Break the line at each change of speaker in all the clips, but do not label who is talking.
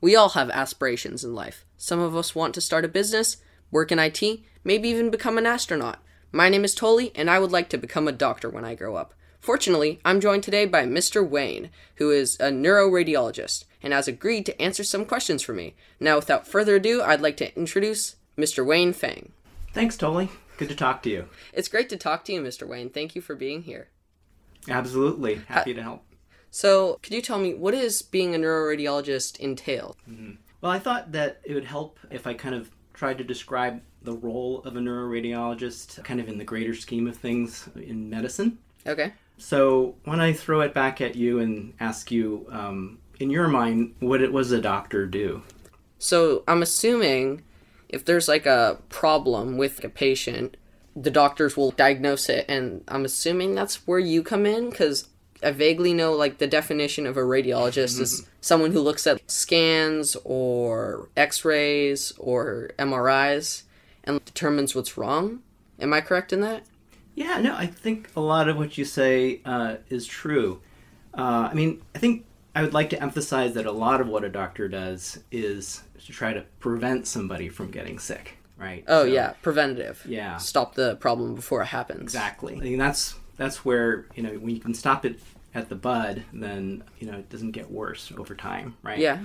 We all have aspirations in life. Some of us want to start a business, work in IT, maybe even become an astronaut. My name is Toly, and I would like to become a doctor when I grow up. Fortunately, I'm joined today by Mr. Wayne, who is a neuroradiologist and has agreed to answer some questions for me. Now, without further ado, I'd like to introduce Mr. Wayne Fang.
Thanks, Toly. Good to talk to you.
It's great to talk to you, Mr. Wayne. Thank you for being here.
Absolutely. Happy uh, to help.
So, could you tell me what is being a neuroradiologist entail?
Well, I thought that it would help if I kind of tried to describe the role of a neuroradiologist kind of in the greater scheme of things in medicine.
Okay.
So, when I throw it back at you and ask you, um, in your mind, what it was a doctor do?
So, I'm assuming if there's like a problem with a patient, the doctors will diagnose it, and I'm assuming that's where you come in because I vaguely know like the definition of a radiologist is someone who looks at scans or x rays or MRIs and determines what's wrong. Am I correct in that?
Yeah, no, I think a lot of what you say uh, is true. Uh, I mean, I think I would like to emphasize that a lot of what a doctor does is to try to prevent somebody from getting sick, right?
Oh,
So-
yeah, preventative.
Yeah.
Stop the problem before it happens.
Exactly. I mean, that's that's where you know when you can stop it at the bud, then you know it doesn't get worse over time, right?
Yeah.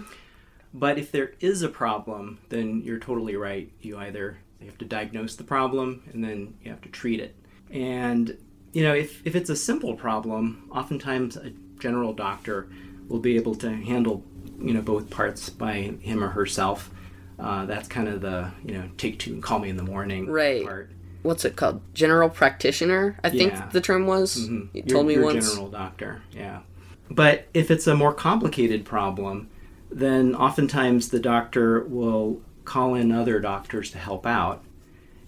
But if there is a problem, then you're totally right. You either you have to diagnose the problem and then you have to treat it. And you know, if if it's a simple problem, oftentimes a general doctor will be able to handle you know both parts by him or herself. Uh, that's kind of the you know take two and call me in the morning
Right.
part.
What's it called? General practitioner, I think
Yeah.
the term was. You
Your-
told me once.
general doctor, yeah. But if it's a more complicated problem, then oftentimes the doctor will call in other doctors to help out,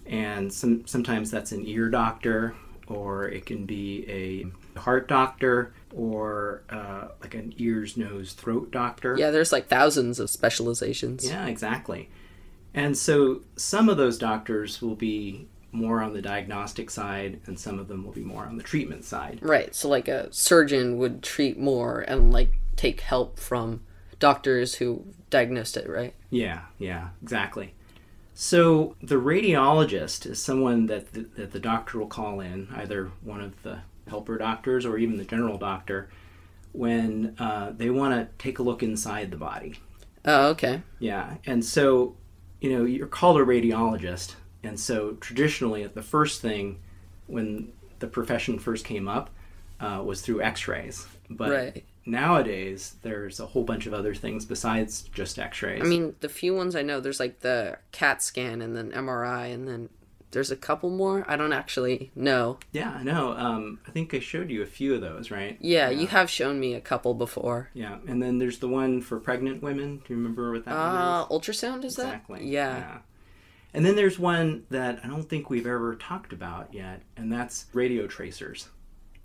and some sometimes that's an ear doctor, or it can be a heart doctor, or uh, like an ears, nose, throat doctor.
Yeah, there's like thousands of specializations.
Yeah, exactly. And so some of those doctors will be more on the diagnostic side, and some of them will be more on the treatment side.
Right. So like a surgeon would treat more and like take help from doctors who diagnosed it, right?
Yeah, yeah, exactly. So the radiologist is someone that the, that the doctor will call in, either one of the helper doctors or even the general doctor, when uh, they want to take a look inside the body.
Oh, okay.
Yeah, and so you know you're called a radiologist, and so traditionally the first thing when the profession first came up uh, was through X-rays, but
Right.
nowadays there's a whole bunch of other things besides just X-rays.
I mean, the few ones I know, there's like the CAT scan and then MRI and then there's a couple more. I don't actually know.
Yeah, I know. Um, I think I showed you a few of those, right?
Yeah, you have shown me a couple before.
Yeah, and then there's the one for pregnant women. Do you remember what that
Uh,
is?
ultrasound is that?
Exactly.
Yeah.
And then there's one that I don't think we've ever talked about yet, and that's radio tracers.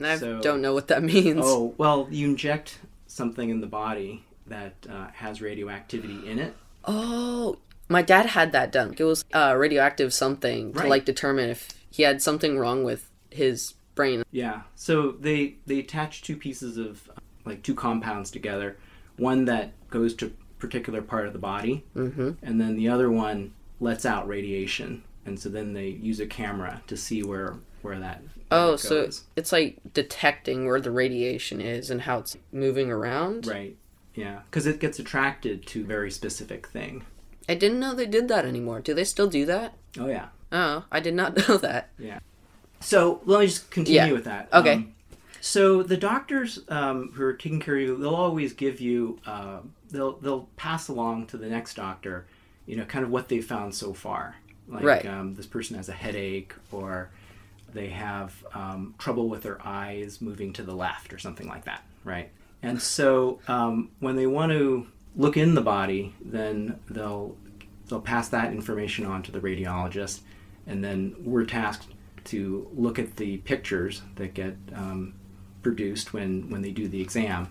I
So-
don't know what that means.
Oh, well, you inject something in the body that uh, has radioactivity in it.
Oh, my dad had that done. It was uh, radioactive something to like determine if he had something wrong with his brain.
Yeah. So they they attach two pieces of uh, like two compounds together, one that goes to a particular part of the body,
Mm-hmm.
and then the other one lets out radiation, and so then they use a camera to see where where that.
Oh,
that
so it's like detecting where the radiation is and how it's moving around.
right. Yeah, because it gets attracted to a very specific thing.
I didn't know they did that anymore. Do they still do that?
Oh yeah.
Oh, I did not know that. Yeah.
So let me just continue
Yeah.
with that.
Okay.
Um, so the doctors um, who are taking care of you, they'll always give you, uh, they'll they'll pass along to the next doctor, you know, kind of what they've found so far. Like
Right.
um, this person has a headache, or they have um, trouble with their eyes moving to the left, or something like that, right? And so um, when they want to look in the body, then they'll they'll pass that information on to the radiologist, and then we're tasked to look at the pictures that get um, produced when when they do the exam,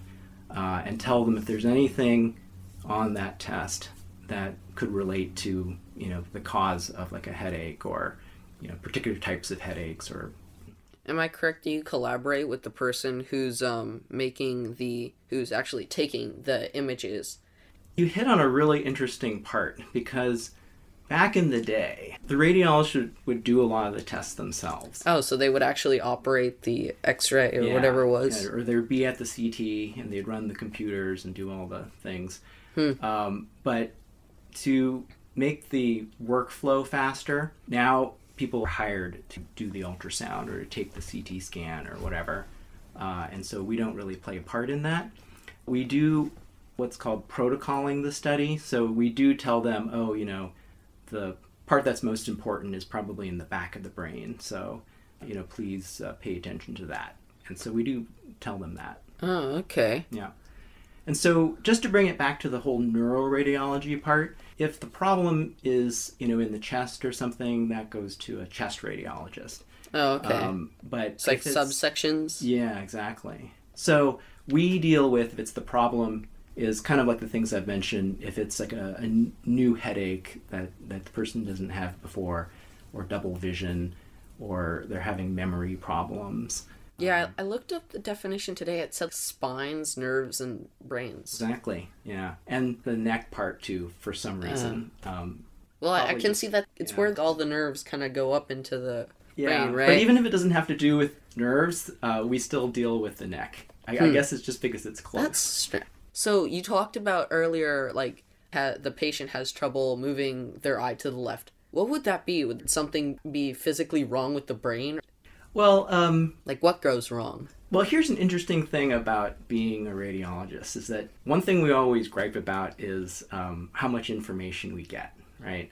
uh, and tell them if there's anything on that test that could relate to you know the cause of like a headache or you know particular types of headaches or
Am I correct? Do you collaborate with the person who's um making the who's actually taking the images?
You hit on a really interesting part because back in the day, the radiologist would, would do a lot of the tests themselves.
Oh, so they would actually operate the X-ray or
Yeah,
whatever it was.
yeah, or they'd be at the CT and they'd run the computers and do all the things.
Hmm.
Um, but to make the workflow faster, now people are hired to do the ultrasound or to take the CT scan or whatever. Uh, and so we don't really play a part in that. We do what's called protocoling the study. So we do tell them, oh, you know, the part that's most important is probably in the back of the brain. So, you know, please uh, pay attention to that. And so we do tell them that.
Oh, okay.
Yeah. And so just to bring it back to the whole neuroradiology part, if the problem is, you know, in the chest or something, that goes to a chest radiologist.
Oh, okay.
Um, but
it's like
it's-
subsections.
yeah, exactly. So we deal with if it's the problem is kind of like the things I've mentioned. If it's like a new headache that that the person doesn't have before, or double vision, or they're having memory problems.
Yeah, I, I looked up the definition today. It said spines, nerves, and brains.
Exactly. Yeah, and the neck part too. For some reason. um,
Well, I, I can see that it's
yeah.
where all the nerves kind of go up into the
yeah,
brain, right?
but even if it doesn't have to do with nerves, uh, we still deal with the neck. I, I guess it's just because it's close.
Hmm. That's strange. So you talked about earlier, like ha- the patient has trouble moving their eye to the left. What would that be? Would something be physically wrong with the brain?
Well, um,
Like what goes wrong?
Well, here's an interesting thing about being a radiologist is that one thing we always gripe about is um, how much information we get, right?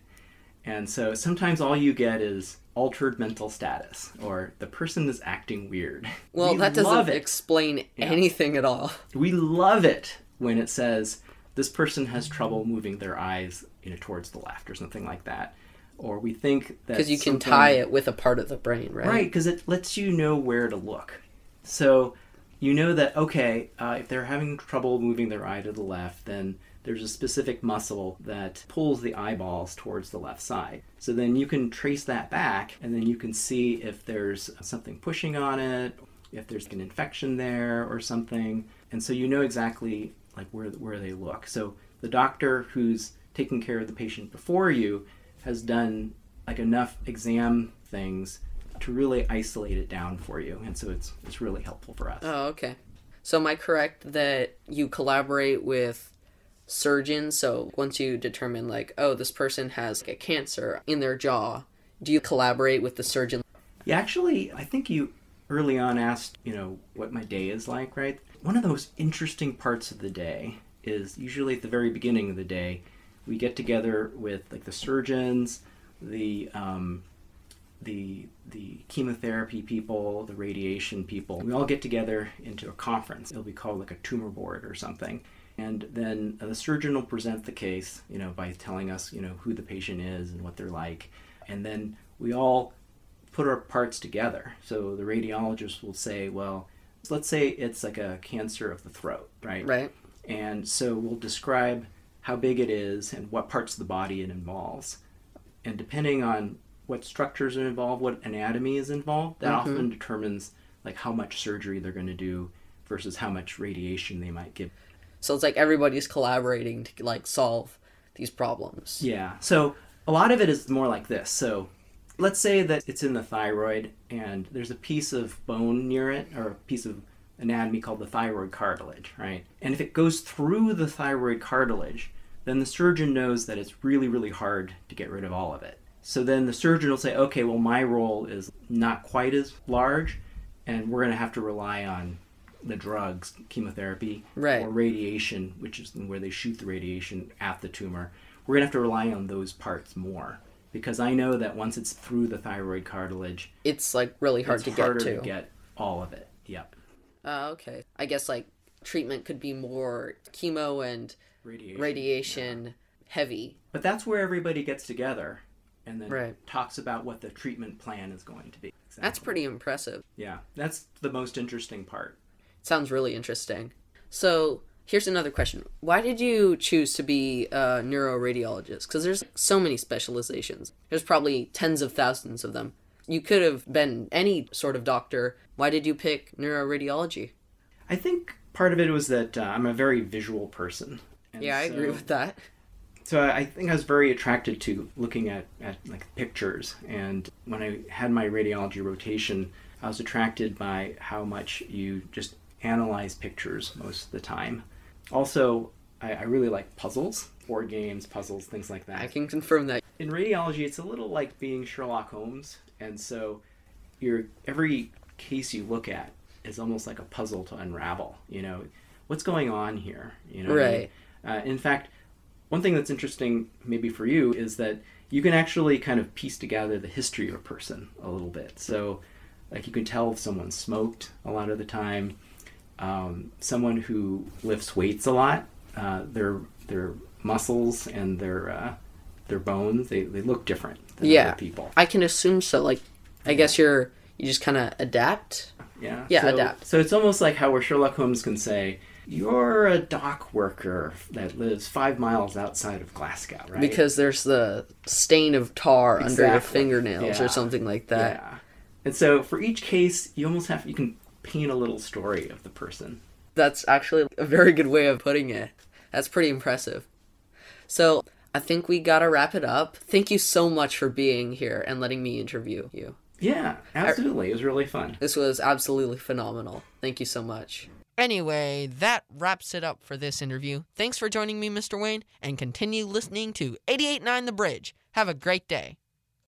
And so sometimes all you get is altered mental status or the person is acting weird.
Well,
We
that doesn't explain anything at all.
we love it when it says this person has trouble moving their eyes, you know, towards the left or something like that. Or we think that
Because you can tie it with a part of the brain, right?
Right, because it lets you know where to look. So you know that, okay, uh, if they're having trouble moving their eye to the left, then there's a specific muscle that pulls the eyeballs towards the left side. So then you can trace that back, and then you can see if there's something pushing on it, if there's an infection there or something. And so you know exactly like where, where they look. So the doctor who's taking care of the patient before you has done like enough exam things to really isolate it down for you and so it's it's really helpful for us
Oh, okay. So am I correct that you collaborate with surgeons? So once you determine like, oh, this person has like a cancer in their jaw, do you collaborate with the surgeon?
yeah actually i think you early on asked you know what my day is like right one of the most interesting parts of the day is usually at the very beginning of the day we get together with like the surgeons the um, the the chemotherapy people, the radiation people. We all get together into a conference. It'll be called like a tumor board or something. And then the surgeon will present the case, you know, by telling us, you know, who the patient is and what they're like. And then we all put our parts together. So the radiologist will say, well, let's say it's like a cancer of the throat, right?
Right.
And so we'll describe how big it is and what parts of the body it involves. And depending on what structures are involved, what anatomy is involved, that mm-hmm. often determines like how much surgery they're going to do versus how much radiation they might give.
So it's like everybody's collaborating to like solve these problems.
Yeah. So a lot of it is more like this. So let's say that it's in the thyroid and there's a piece of bone near it or a piece of anatomy called the thyroid cartilage, right? And if it goes through the thyroid cartilage, then the surgeon knows that it's really, really hard to get rid of all of it. So then the surgeon will say, okay, well, my role is not quite as large, and we're going to have to rely on the drugs, chemotherapy,
Right.
or radiation, which is where they shoot the radiation at the tumor. We're going to have to rely on those parts more because I know that once it's through the thyroid cartilage,
It's like really hard to get to.
to get all of it. Yep.
Uh, okay. I guess like treatment could be more chemo and
Radiation.
radiation heavy.
But that's where everybody gets together and then
Right.
talks about what the treatment plan is going to be.
That's pretty impressive.
Yeah, that's the most interesting part.
Sounds really interesting. So here's another question: Why did you choose to be a neuroradiologist? Because there's so many specializations. There's probably tens of thousands of them. You could have been any sort of doctor. Why did you pick neuroradiology?
I think part of it was that uh, I'm a very visual person. And
Yeah, I agree with that.
so I I think I was very attracted to looking at, at like pictures. And when I had my radiology rotation, I was attracted by how much you just analyze pictures most of the time. Also, I, I really like puzzles, board games, puzzles, things like that.
I can confirm that.
in radiology, it's a little like being Sherlock Holmes, and so your every case you look at is almost like a puzzle to unravel. You know, what's going on here? You know, what I mean?
Right.
Uh, in fact, one thing that's interesting, maybe for you, is that you can actually kind of piece together the history of a person a little bit. So, like you can tell if someone smoked a lot of the time, um, someone who lifts weights a lot, uh, their their muscles and their uh, their bones they, they look different than
Yeah.
other people.
I can assume so. Like, I guess you're you just kind of adapt.
Yeah.
Yeah,
so,
adapt.
So it's almost like how where Sherlock Holmes can say, "You're a dock worker that lives five miles outside of Glasgow, right?"
Because there's the stain of tar under your fingernails
Yeah.
or something like that.
yeah. And so for each case, you almost have you can paint a little story of the person.
That's actually a very good way of putting it. That's pretty impressive. So, I think we gotta wrap it up. Thank you so much for being here and letting me interview you.
Yeah, absolutely. It was really fun.
This was absolutely phenomenal. Thank you so much. Anyway, that wraps it up for this interview. Thanks for joining me, Mr. Wayne, and continue listening to 889 The Bridge. Have a great day.